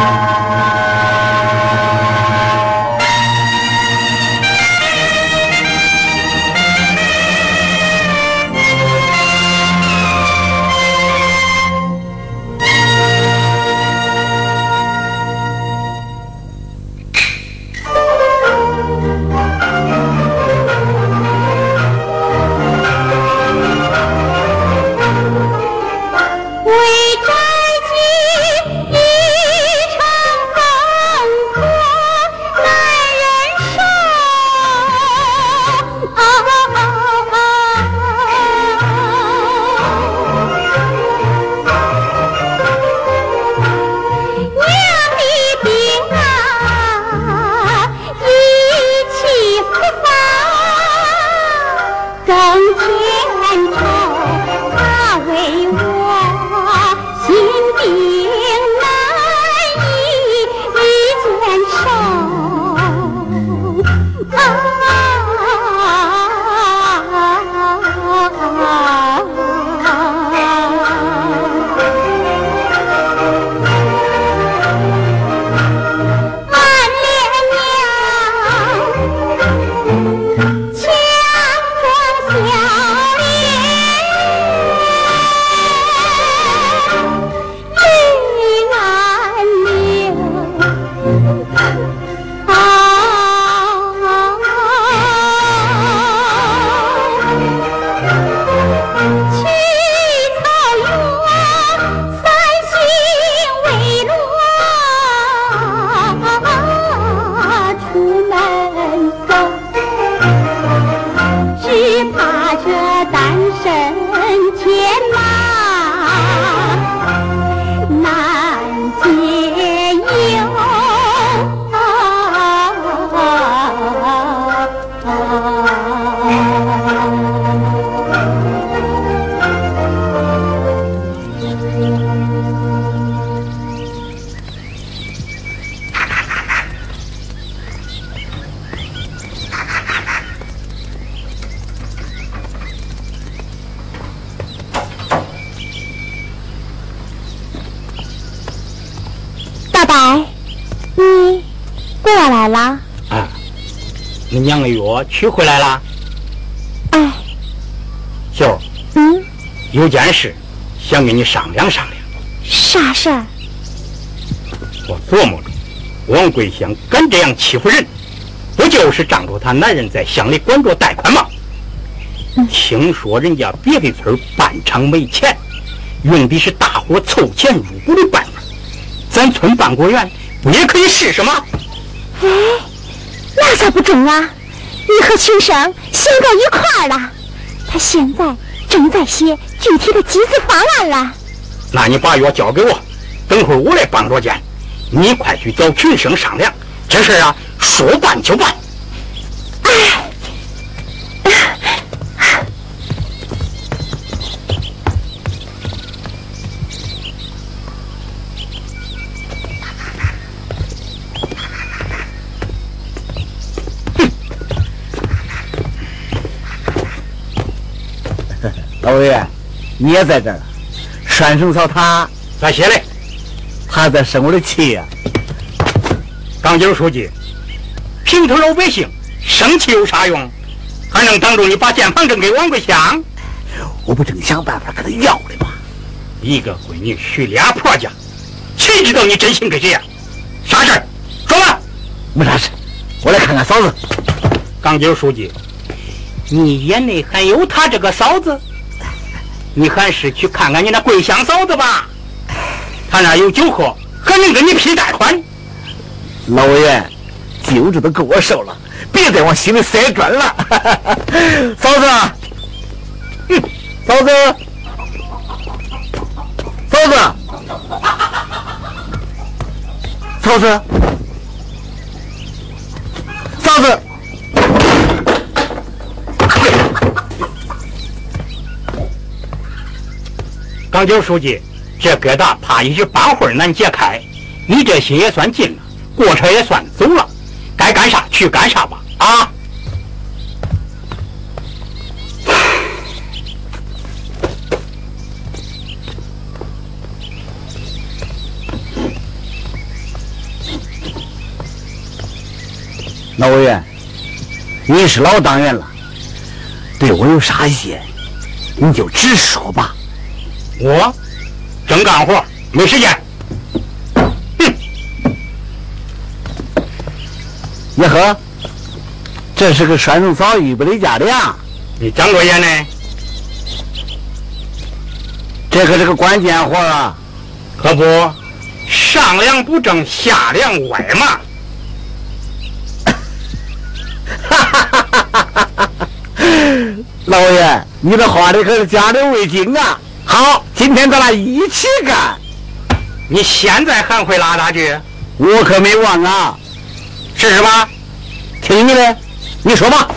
娘的药取回来了，哎，秀嗯，有件事想跟你商量商量。啥事儿？我琢磨着，王桂香敢这样欺负人，不就是仗着她男人在乡里管着贷款吗？听说人家别的村办厂没钱，用的是大伙凑钱入股的办法，咱村办果园不也可以试试吗？哎，那咋不中啊？你和群生想到一块儿了，他现在正在写具体的集资方案了。那你把药交给我，等会儿我来帮着建。你快去找群生商量，这事啊，说办就办。你也在这儿。栓绳草他咋写嘞？他在生我的气呀！钢筋书记，平头老百姓生气有啥用？还能挡住你把建房证给王桂香？我不正想办法跟他要的吗？一个闺女娶俩婆家，谁知道你真心跟谁呀？啥事儿？说吧。没啥事，我来看看嫂子。钢筋书记，你眼里还有他这个嫂子？你还是去看看你那桂香嫂子吧，她那有酒喝，还能给你批贷款。老委员，酒这都够我受了，别再往心里塞砖了。嫂子，嗯，嫂子，嫂子，嫂子，杨九书记这疙瘩怕一时半会儿难解开你这心也算尽了过程也算走了该干啥去干啥吧。啊？老委员你是老党员了对我有啥意见？你就直说吧。我正干活，没时间。哼！你喝，这是个酸种枣预备的家粮。你张过眼呢？这可是个关键活啊！可不，上梁不正下梁歪嘛。老爷，你这话里可是加的味精啊！好，今天咱俩一起干。你现在还会拉大锯？我可没忘啊！试试吧。听你的，你说吧。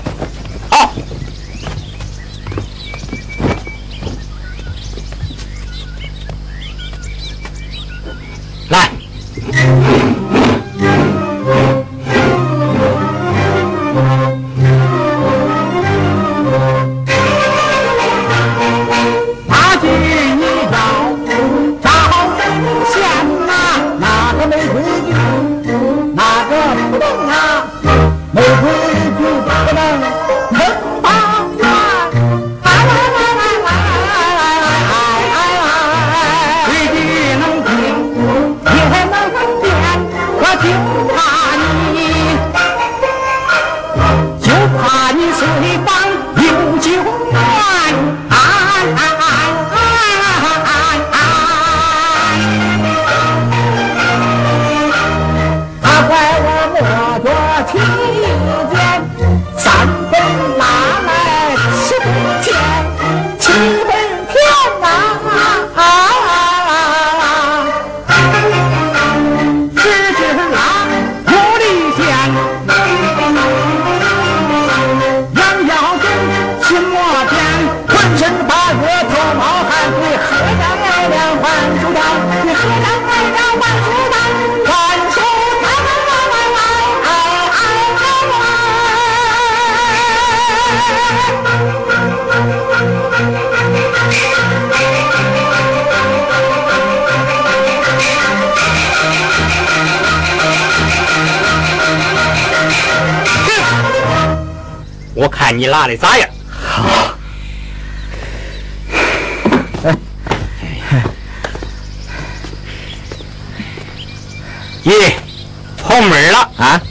的咋样？好。咦，跑门了啊？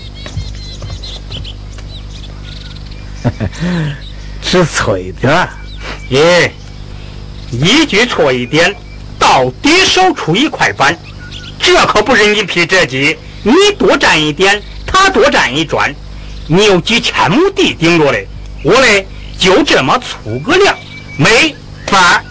只错一点。咦，一句错一点，到底少出一块板。这可不是你批这鸡，你多占一点，他多占一砖。你有几千亩地顶着的，我嘞就这么粗个量，没法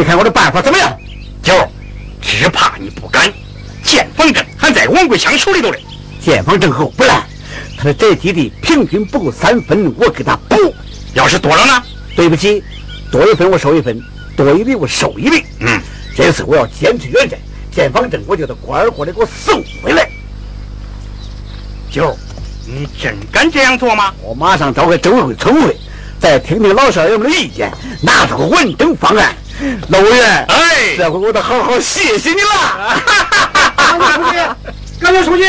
你看我的办法怎么样？九，只怕你不敢。建房证还在王桂香手里头嘞。见风阵后不赖，他的宅基地平均不够三分，我给他补。要是多了呢？对不起，多一分我收一分，多一笔我收一笔。嗯，这次我要坚持原则，建房证我就得乖乖的给我送回来。九，你真敢这样做吗？我马上召开州委会、村委会，再听听老少爷们的意见，拿出个完整方案。老委员，哎，这回我得好好谢谢你了。感谢书记，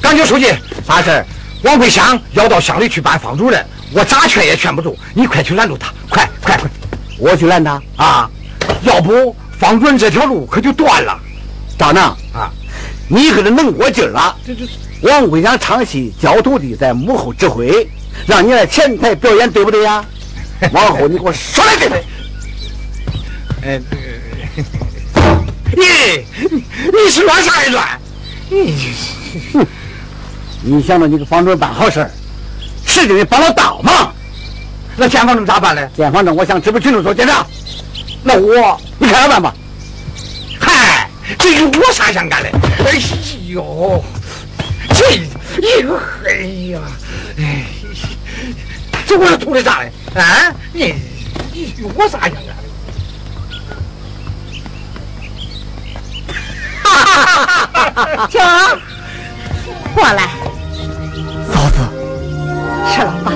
感谢书记，啥事儿？王桂香要到乡里去办方主任，我咋劝也劝不住，你快去拦住他，快快快！我去拦他啊！要不方主任这条路可就断了。张能啊，你可是能过劲儿了。这这，王桂香唱戏，教徒弟在幕后指挥，让你来前台表演，对不对呀？往后你给我说来对不对？哎，你你是乱啥也乱？你，哼！你想着你给房主任办好事儿，使劲的帮了倒忙。那建房证咋办呢？建房证我向支部群众做检查。那我你看着办吧。嗨，这与我啥相干嘞？哎呦，这，哎呦，哎呀，哎，这我是图的啥嘞？啊，你你与我啥样啊？哈哈哈过来。嫂子，吃了吧。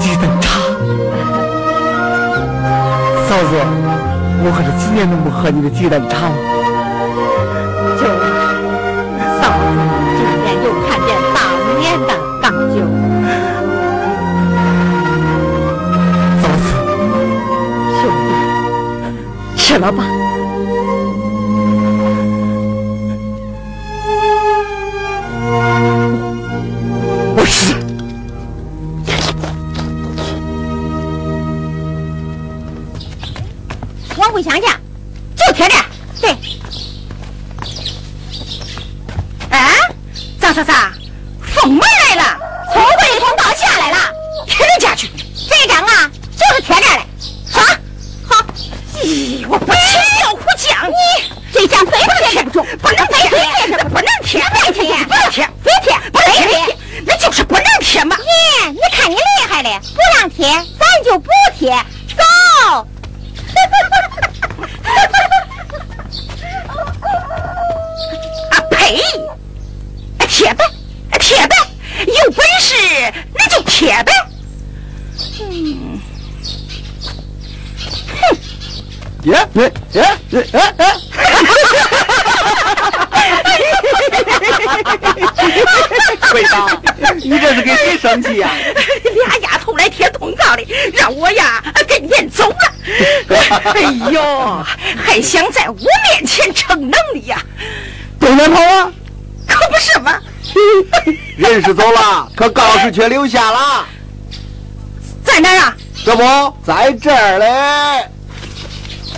鸡蛋茶。嫂子，我可是几年都不喝你的鸡蛋茶了。弟，吃了吧。回乡去，就贴这。对。哎，张嫂嫂，还想在我面前逞能力呀？东南跑啊？可不是吗？人是走了，可告示却留下了。在哪儿啊？这不在这儿嘞。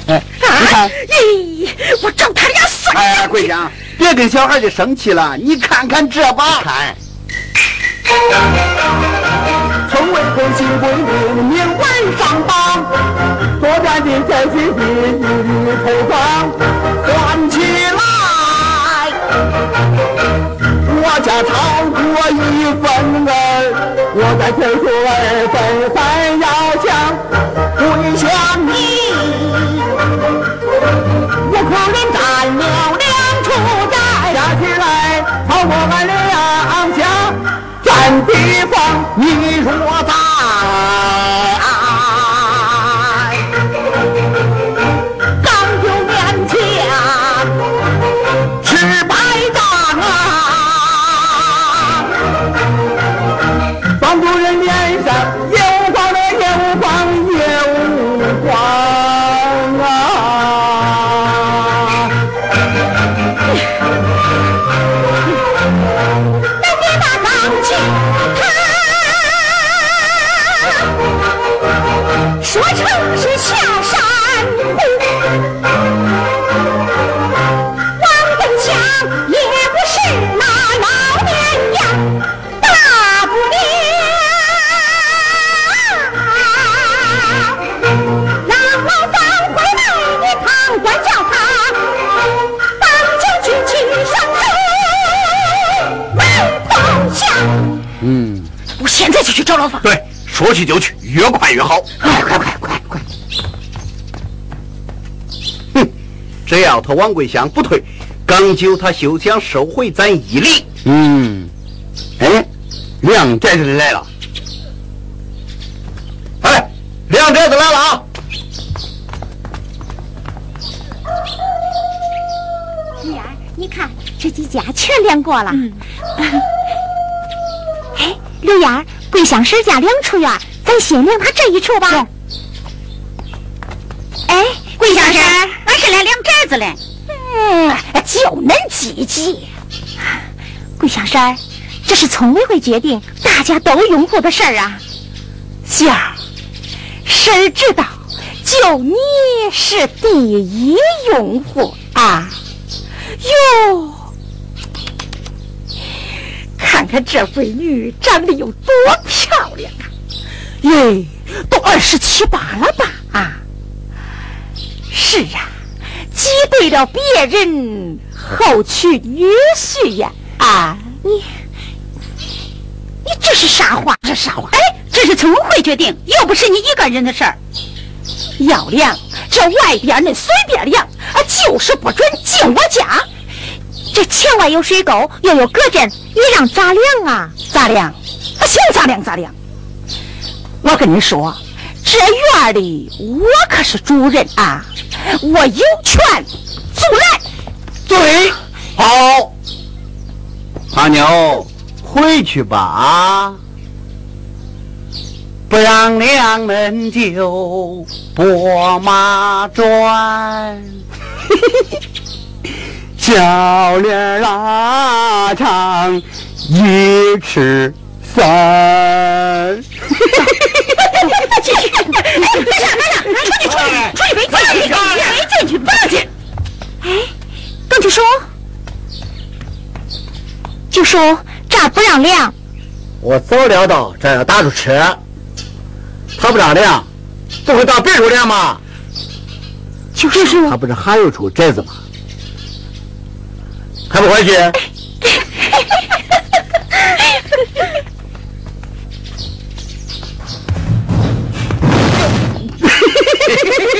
哎，你看，咦，我找他俩算账。哎，桂香，别跟小孩就生气了，你看看这吧。看。从未更新规定，明晚上榜，作战的小心心一一投放，算起来，我家超过一分儿，我在推出二分三找老房。对，说去就去，越快越好。快快快快快！哼，只要他王桂香不退，刚九他休想收回咱一厘。嗯，哎，梁寨子来了。哎，梁寨子来了啊！玉儿，你看这几家全练过了。嗯。哎，刘燕儿，桂香婶家两处院，咱先量他这一处吧。哎，桂香婶，俺是来量宅子嘞。嗯，就恁积极。桂香婶，这是村委会决定，大家都拥护的事儿啊。秀儿，婶儿知道，就你是第一拥护啊。哟，看看这闺女长得有多漂亮啊！耶，都二十七八了吧？啊，是啊，挤兑了别人，后娶女婿呀！啊，你，你这是啥话？这啥话？哎，这是村委会决定，又不是你一个人的事儿。要量，这外边那随便量，啊，就是不准进我家。这墙外有水沟，又有隔阵，你让咋量啊？咋量？啊，想咋量咋量。我跟你说，这院里我可是主人啊，我有权阻拦。对，好，阿牛，回去吧，不让娘们就拨马转。小脸拉长一尺三。进去，别上，别上，出去，出去，出去，没进去，没进去，不让进。哎，跟就说，就说这儿不让量。我早料到这要打出车，他不让量，不会到别处量吗？就是说，他不是还有处宅子吗？还不回去？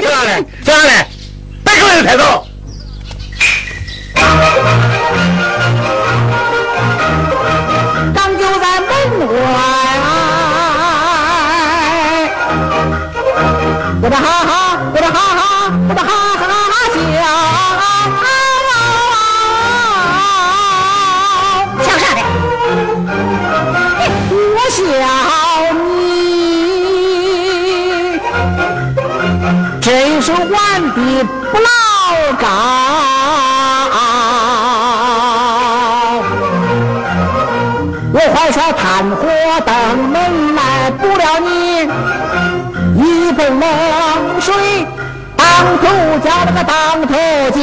下来，下来，别给我抬走。的不老高。我怀揣炭火等门来，不了你一盆冷水，当头浇那个当头浇。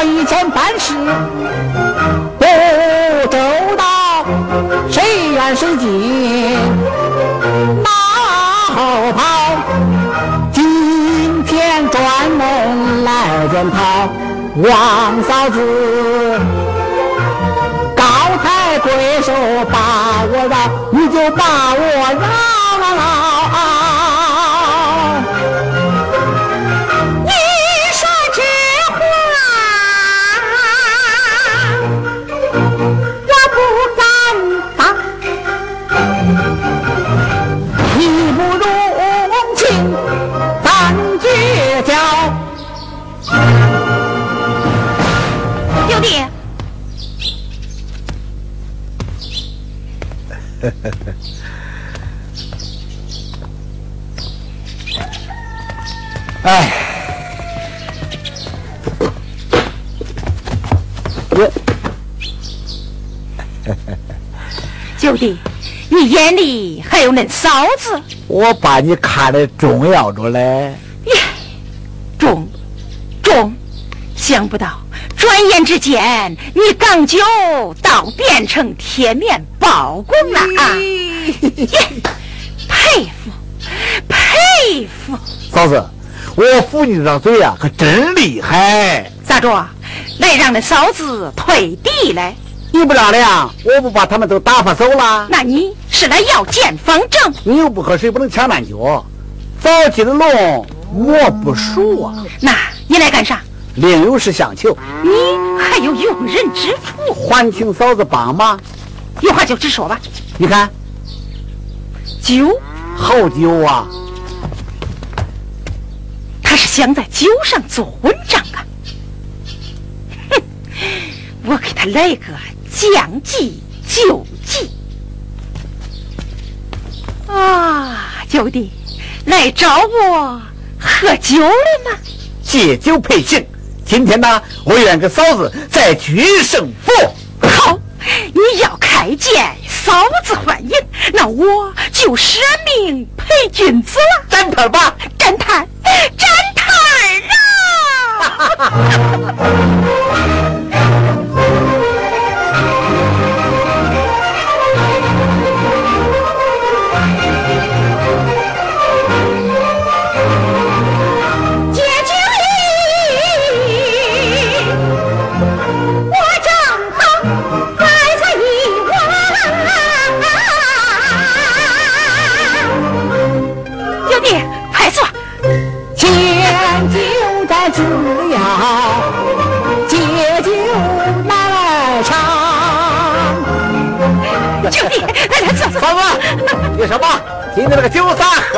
我以前办事不周到，谁远谁近马后炮。今天专门来检讨王嫂子。高抬贵手把我饶，你就把我饶。九弟，你眼里还有恁嫂子？我把你看得重要着嘞。耶，中，中，想不到转眼之间，你刚就倒变成铁面包公了啊！佩服，佩服！嫂子，我扶你这张嘴啊，可真厉害。咋着？来让那嫂子退地来？你不让量，我不把他们都打发走了？那你是来要见方正？你又不喝水，不能抢烂酒。早起的龙我不熟啊。那你来干啥？另有事相求。你还有用人之处，还请嫂子帮忙。有话就直说吧。你看，酒好酒啊！他是想在酒上做文章啊！哼，我给他来个将计就计啊！九弟，来找我喝酒了吗？借酒配兴。今天呢，我愿跟嫂子再决胜负。好，你要开剑，嫂子欢迎，那我就舍命陪君子了。展摊吧，展摊，展摊啊！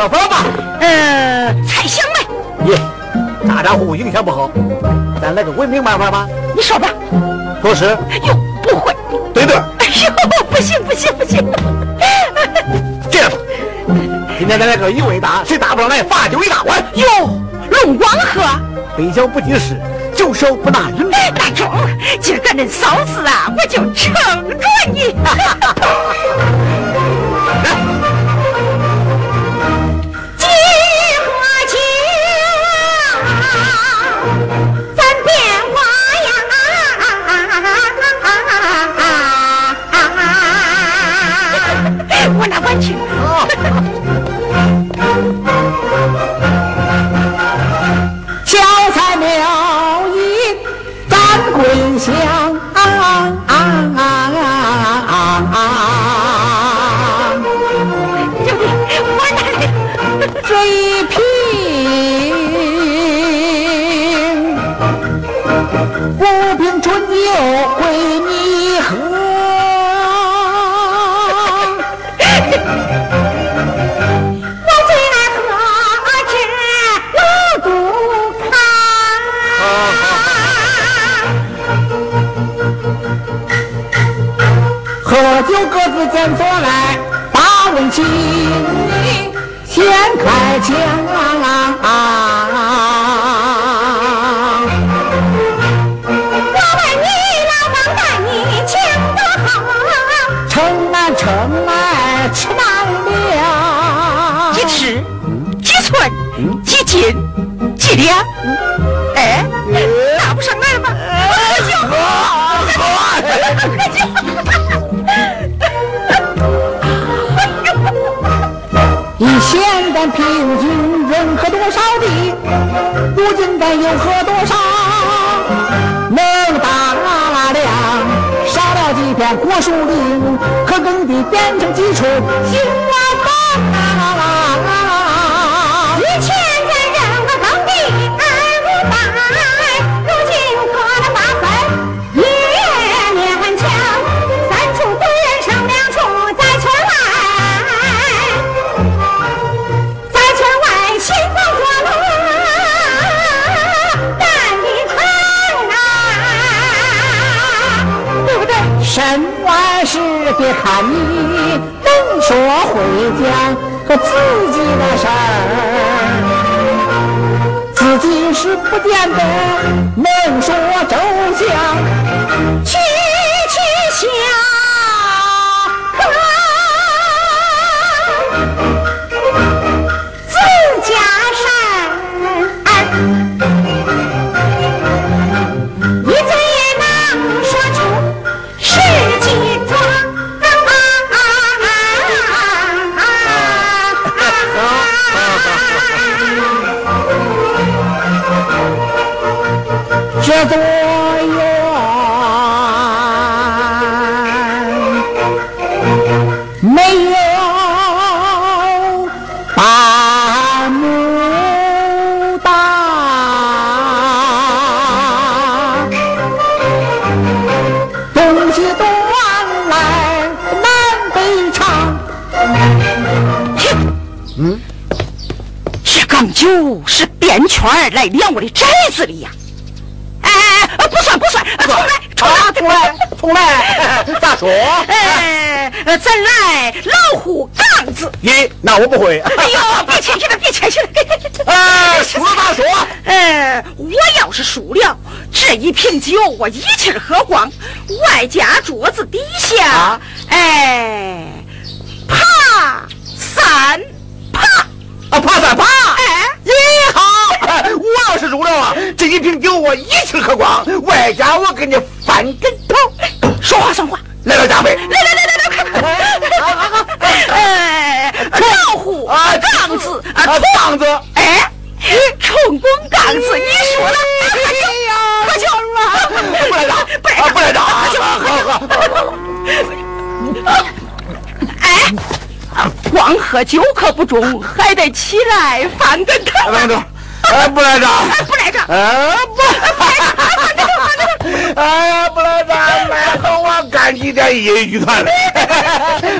酒啥喝法吧？呃，菜香呗。耶，咋咋呼呼影响不好，咱来个文明办法吧。你说吧。作诗。哟，不会。对对。哎呦，不行不行不行。这样吧，今天咱来个一位大，谁打不上来罚酒一大碗。哟，龙光喝。杯小不记事，酒少不拿人。大中，今儿个恁嫂子啊，我就撑着你。五瓶春酒归你喝。酒各自检坐来，把问情，先开枪。如今咱又喝多少？能打量少了几片果树林，可耕地变成几处新老什么？事别看你能说会讲和自己的事儿，自己是不见得能说周详。曲曲小这钢酒是编圈儿来量我的宅子里呀！哎哎，哎不算不算，呃重来重来重来，重来，咋说？哎，呃咱来老虎杠子。咦，那我不会。哎呦，别谦虚了，别谦虚了。哎，输了咋说？哎，我要是输了，这一瓶酒我一气儿喝光，外加桌子底下，啊哎，爬三爬。啊，爬三爬。哎，我要是输了啊，这一瓶酒我一气喝光，外加我给你翻跟头，说话算话。来了加倍。来来来来来，快！哎，老虎啊杠子啊，啊，杠子。哎，冲宫杠子，你输了，喝酒了，不来打，不来啊不来打，喝酒，好好。哎，光喝酒可不中，还得起来翻跟头。翻跟头，哎，不来打。哎，不来着，哎不，哎呀，不来打，买好我干几天业余剧团了。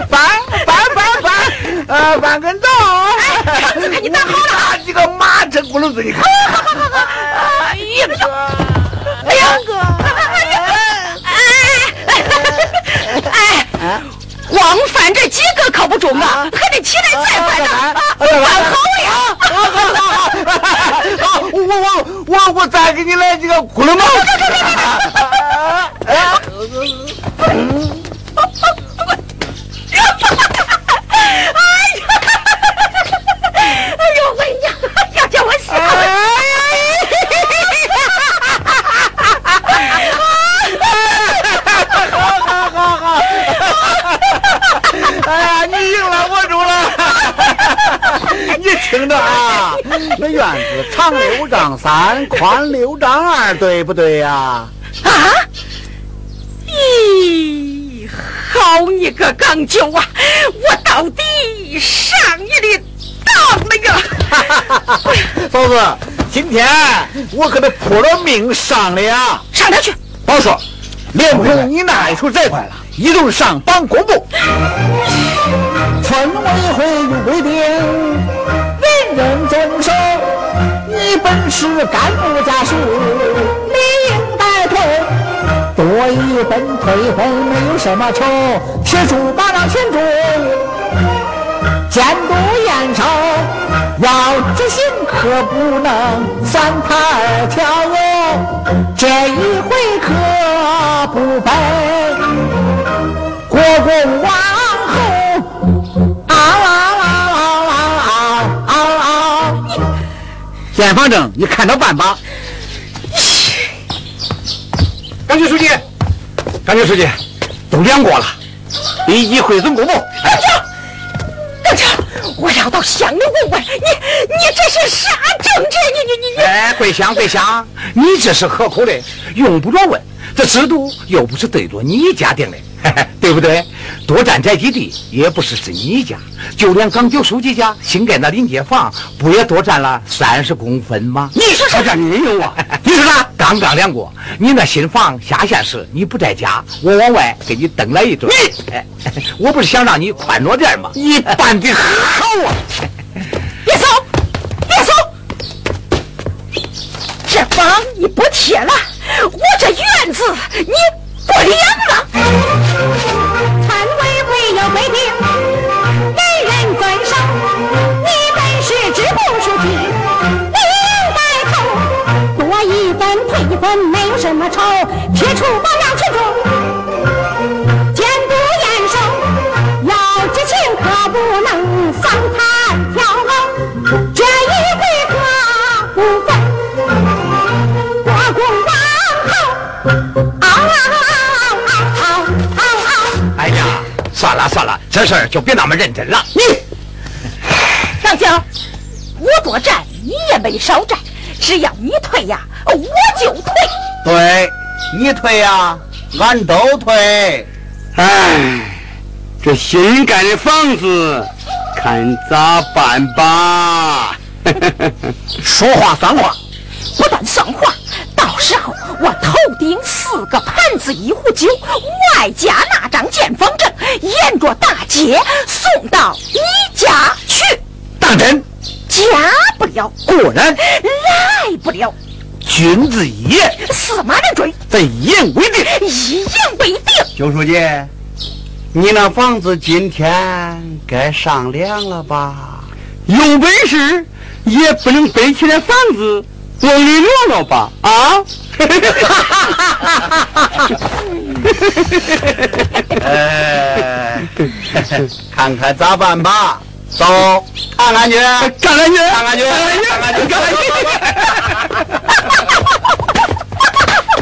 翻翻翻翻，呃，翻跟头。哎看你打好了。打几个马车轱辘子，你看。哎呀，哎呀，哥，哎，哎，光翻这几个可不中啊，还得起来再翻呢，翻好呀。好好好，我我我我再给你来几个轱辘帽。哎呦喂呀，要叫我笑！哎呀，你赢了，我输了。你听着啊，那院子长六丈三，宽六丈二，对不对呀、啊！咦，好你个钢九啊！我到底上你的当了呀！嫂子，今天我可得破了命上了呀！上哪去？好说，连同你那一处债款了，一同上榜公布。村委会有规定，人人遵守。你本是干部家属，理应带头。多一分退分没有什么仇，铁柱把让群众。监督验收，要执行可不能三抬二跳哟。这一回可不背国公王见方正，你看着办吧。感谢书记，感谢书记，都两过了。立即汇总公布。队长，我要到乡里问问你，你这是啥政治？你你你你！哎，桂香，桂香，你这是何苦嘞？用不着问，这制度又不是对着你家定的，对不对？多占宅基地也不是是你家，就连港九书记家新盖那临街房，不也多占了三十公分吗？你说啥？你有啊？你说啥？刚刚量过，你那新房下线时你不在家，我往外给你蹬了一顿。你，哎我不是想让你宽着点吗？你办的好啊！别走，别走！这房你不贴了，我这院子你不领了。村委会有规定，人人遵守。你本是支部书记，你应带头。多一分退一分，没有什么仇。铁杵保养群众，算了算了，这事儿就别那么认真了。你老九，我多占你也没少占，只要你退呀，我就退。对，你退呀，俺都退。哎，这新盖的房子，看咋办吧？说话算话，不但算话，到时候我头顶四个盘子一壶酒，外加那张见房证，沿着大街送到你家去。当真？假不了，果然，来不了，君子一言，驷马难追，咱一言为定。一言为定。九书记，你那房子今天该上梁了吧？有本事也不能背起来房子往里落了吧？啊！哎，看看咋办吧。走，看看去，看看去，看看去，看看去，看看去。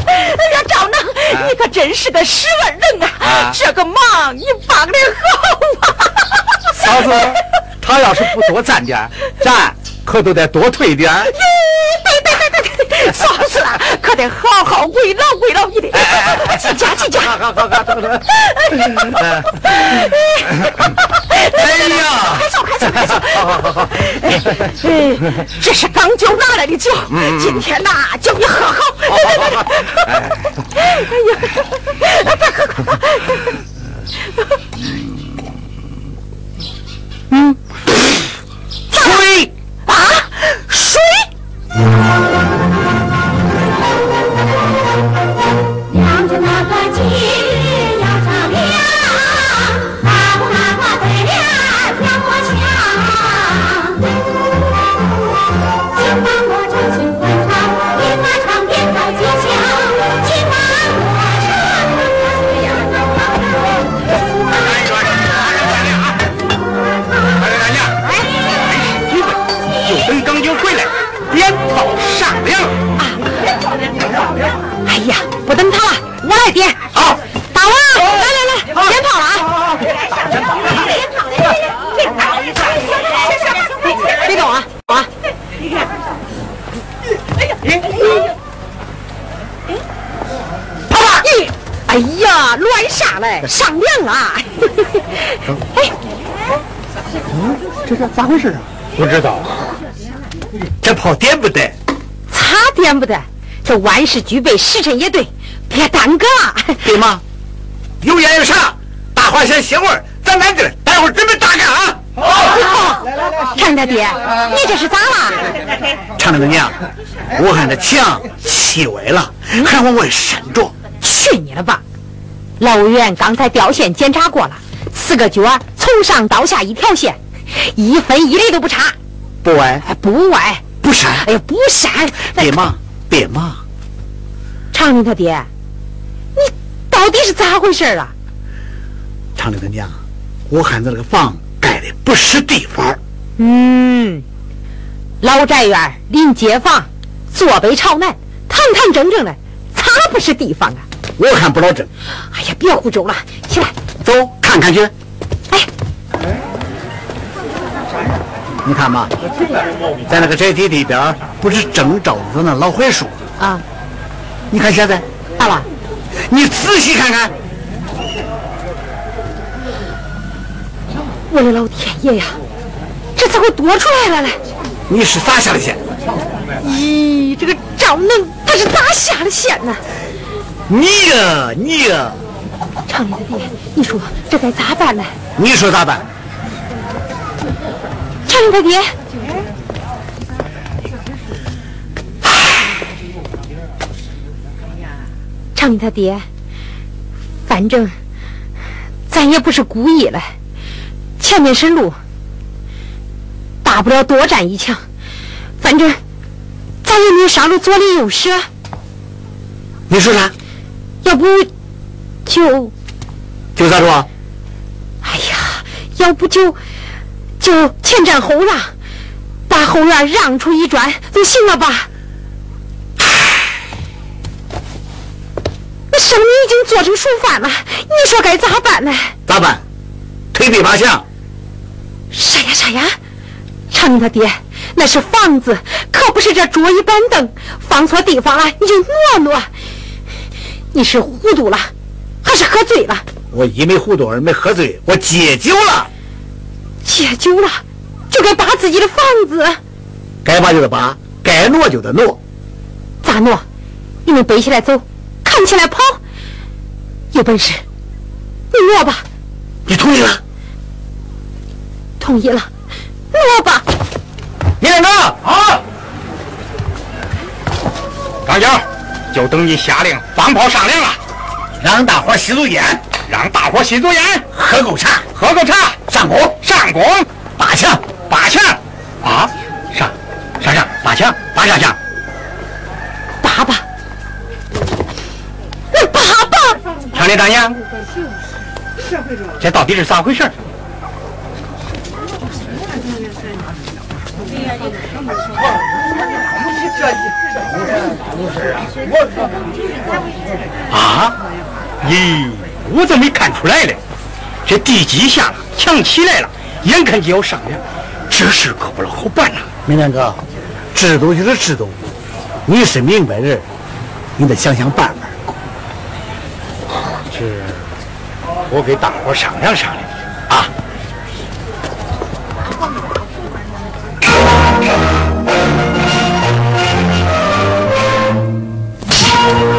哎呀，赵能，你可真是个识文人啊！啊这个忙你帮的好啊！嫂子，他要是不多攒点儿，咱可都得多退点 儿。对对对对，嫂子啊，可得好好慰劳慰劳你的，记家记家。好好好好，等等。哎呀，快走快走快走！哎，哎这是刚酒拿来的酒，今天呐，叫你喝好。哎呀，快喝快喝！吹！啊，水！这这咋回事啊？不知道，这炮点不得。差点不得，这万事俱备，时辰也对，别耽搁了。对吗？有烟有啥，大伙先歇会儿，咱来这儿，待会儿准备大干啊！好，常大爹，你这是咋了？常大娘，我看这墙气歪了，还往外伸着。去你的吧！老委员刚才掉线检查过了，四个角儿从上到下一条线，一分一厘都不差，不歪哎，不歪，不闪，哎呀，不闪。别忙，别忙。长林他爹，你到底是咋回事啊？长林他娘，我看咱这个房盖的不是地方。嗯，老宅院临街坊，坐北朝南，堂堂正正的，咋不是地方啊？我看不老正。哎呀，别胡诌了，起来。走，看看去。你看嘛，在那个宅邸里边，不是正照着那老槐树？啊，你看现在，大了，你仔细看看，我的老天爷呀，这咋会多出来了嘞？你是咋下的线？咦，这个赵能他是咋下的线呢？你呀，你呀，厂里的爹，你说这该咋办呢？你说咋办？常理他爹，常理他爹，反正咱也不是故意的，前面是路，大不了多占一枪，反正咱也没有伤了左邻右舍，你说啥？要不就。就咋说？哎呀，要不就就前占后让，把后院让出一转就行了吧？那生米已经做成熟饭了，你说该咋办呢？咋办？推地扒墙。啥呀啥呀？常宁他爹，那是房子，可不是这桌椅板凳，放错地方了你就挪挪。你是糊涂了，还是喝醉了？我一没糊涂，二没喝醉，我戒酒了。戒酒了，就该扒自己的房子。该扒就得扒，该挪就得挪。咋挪？你们背起来走，扛起来跑。有本事，你挪吧。你同意了？同意了，挪吧。李连长，好，张娇，就等你下令放炮上梁了，让大伙吸足烟，让大伙吸足烟，喝口茶，喝口茶，上工，上工，八枪，八枪，啊，上，上上，八枪，八下枪，爸爸，我爸爸，听你大娘，这到底是咋回事？啊？咦，我怎么没看出来嘞？这地基下了，墙起来了，眼看就要上梁，这事可不老好办呐。明天哥，制度就是制度，你是明白人，你得想想办法。这，我给大伙商量商量啊。为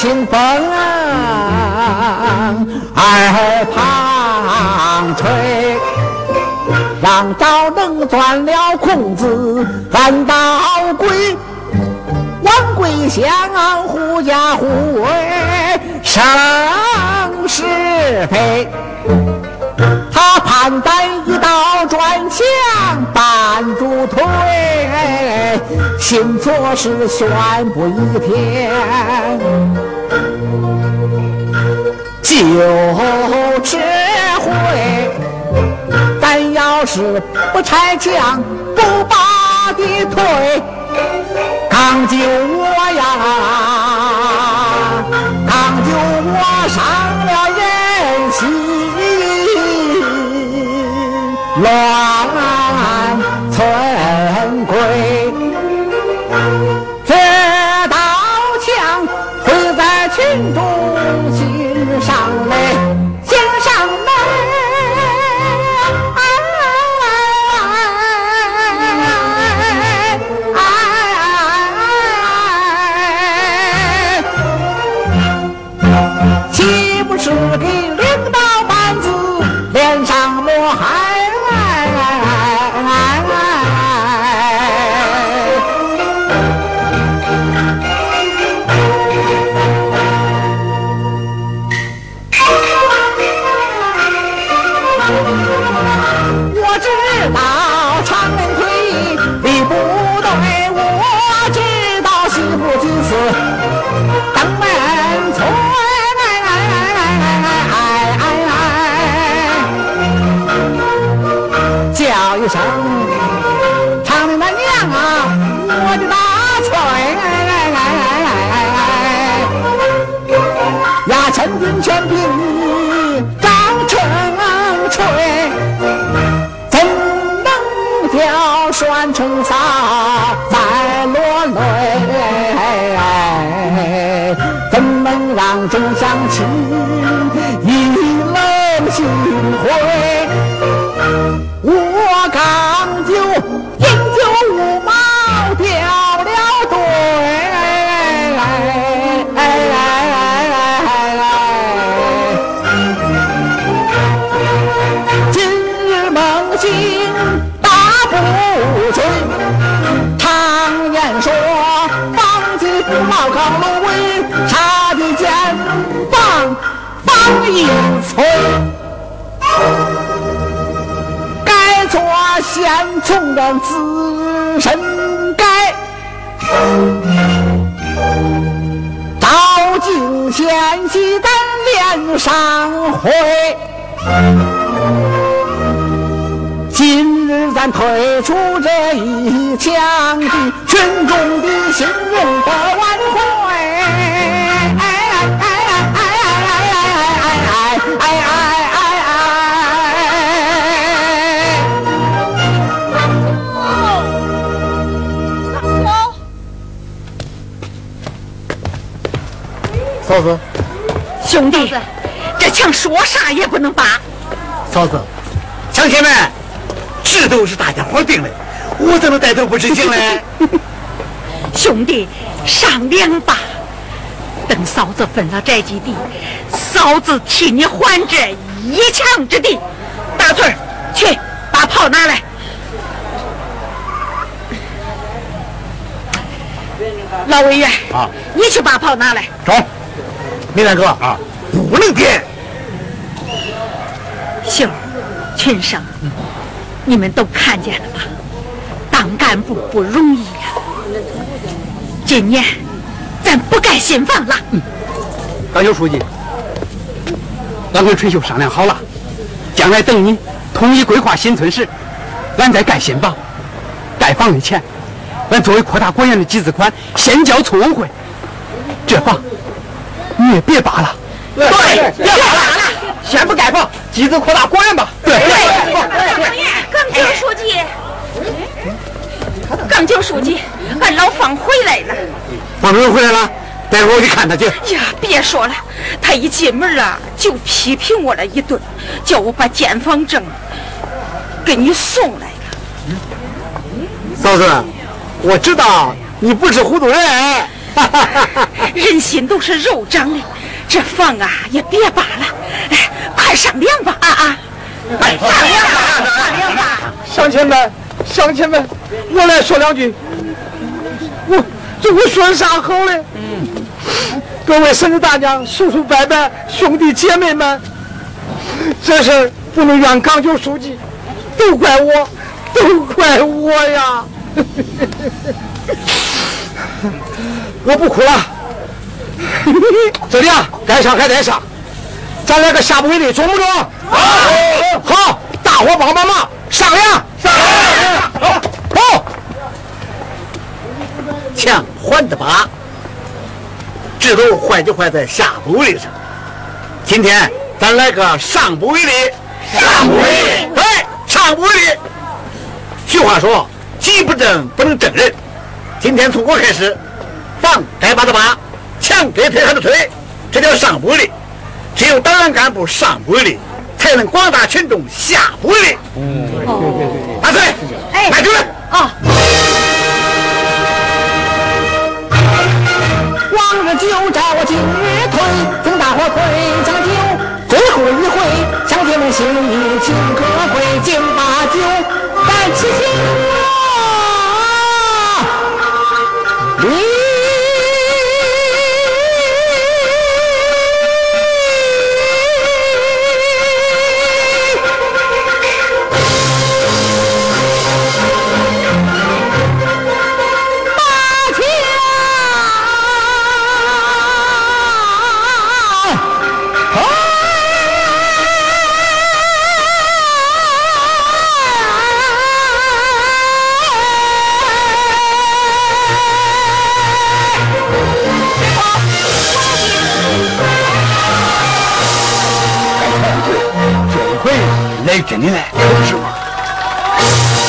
清风耳旁吹，让赵能钻了空子，按道归。王桂香狐假虎威，生是非。他盘单一刀转墙，半住腿，新措施宣布一天就吃回。咱要是不拆墙，不把地推，刚就我呀，刚就我上？自身该，照镜先洗咱脸上回。今日咱退出这一枪的群众的心用嫂子，兄弟，这枪说啥也不能拔。嫂子，乡亲们，这都是大家伙定的，我怎么带头不执行呢？兄弟，商量吧。等嫂子分了宅基地，嫂子替你还这一墙之地。大腿儿，去把炮拿来。老委员啊，你去把炮拿来。中，米大哥啊，不能点。秀儿、群生，你们都看见了吧？当干部不容易呀、今年咱不盖新房了。嗯高秀书记，俺跟春秀商量好了，将来等你统一规划新村时，俺再盖新房。盖房的钱，俺作为扩大果园的集资款，先交村委会。这房你也别拔了。对，别拔了，先不盖房，集资扩大果园吧。对耿九书记，耿九书记，俺老方回来了。方主任回来了，待会儿我去看他去。呀，别说了，他一进门啊就批评我了一顿，叫我把建房证给你送来了。嫂子，我知道你不是糊涂人。人心都是肉长的，这房啊也别扒了，哎，快上梁吧啊啊！快上梁吧，上梁吧！乡亲们，乡亲们，我来说两句。我这我说啥好嘞？嗯，各位婶子大娘、叔叔伯伯、兄弟姐妹们，这事儿不能怨港九书记，都怪我，都怪我呀！我不哭了。这里啊，该上还得上，咱来个下不为例，中不中？好，好，大伙帮帮忙，上梁，上梁，走。墙还得拔，制度坏就坏在下不为例上。今天咱来个上不为例，上不为例，对，上不为例。俗话说，己不正不能正人。今天从我开始，房该扒的扒，墙该推还得推，这叫上不力。只有党员干部上不为例，才能广大群众下不为例。嗯，大队，哎迈出来。啊，往日酒招今日退，敬大伙推将酒。最后一回，乡亲们心意请各回，敬把酒，咱齐心啊！您来真的来，可不是吗？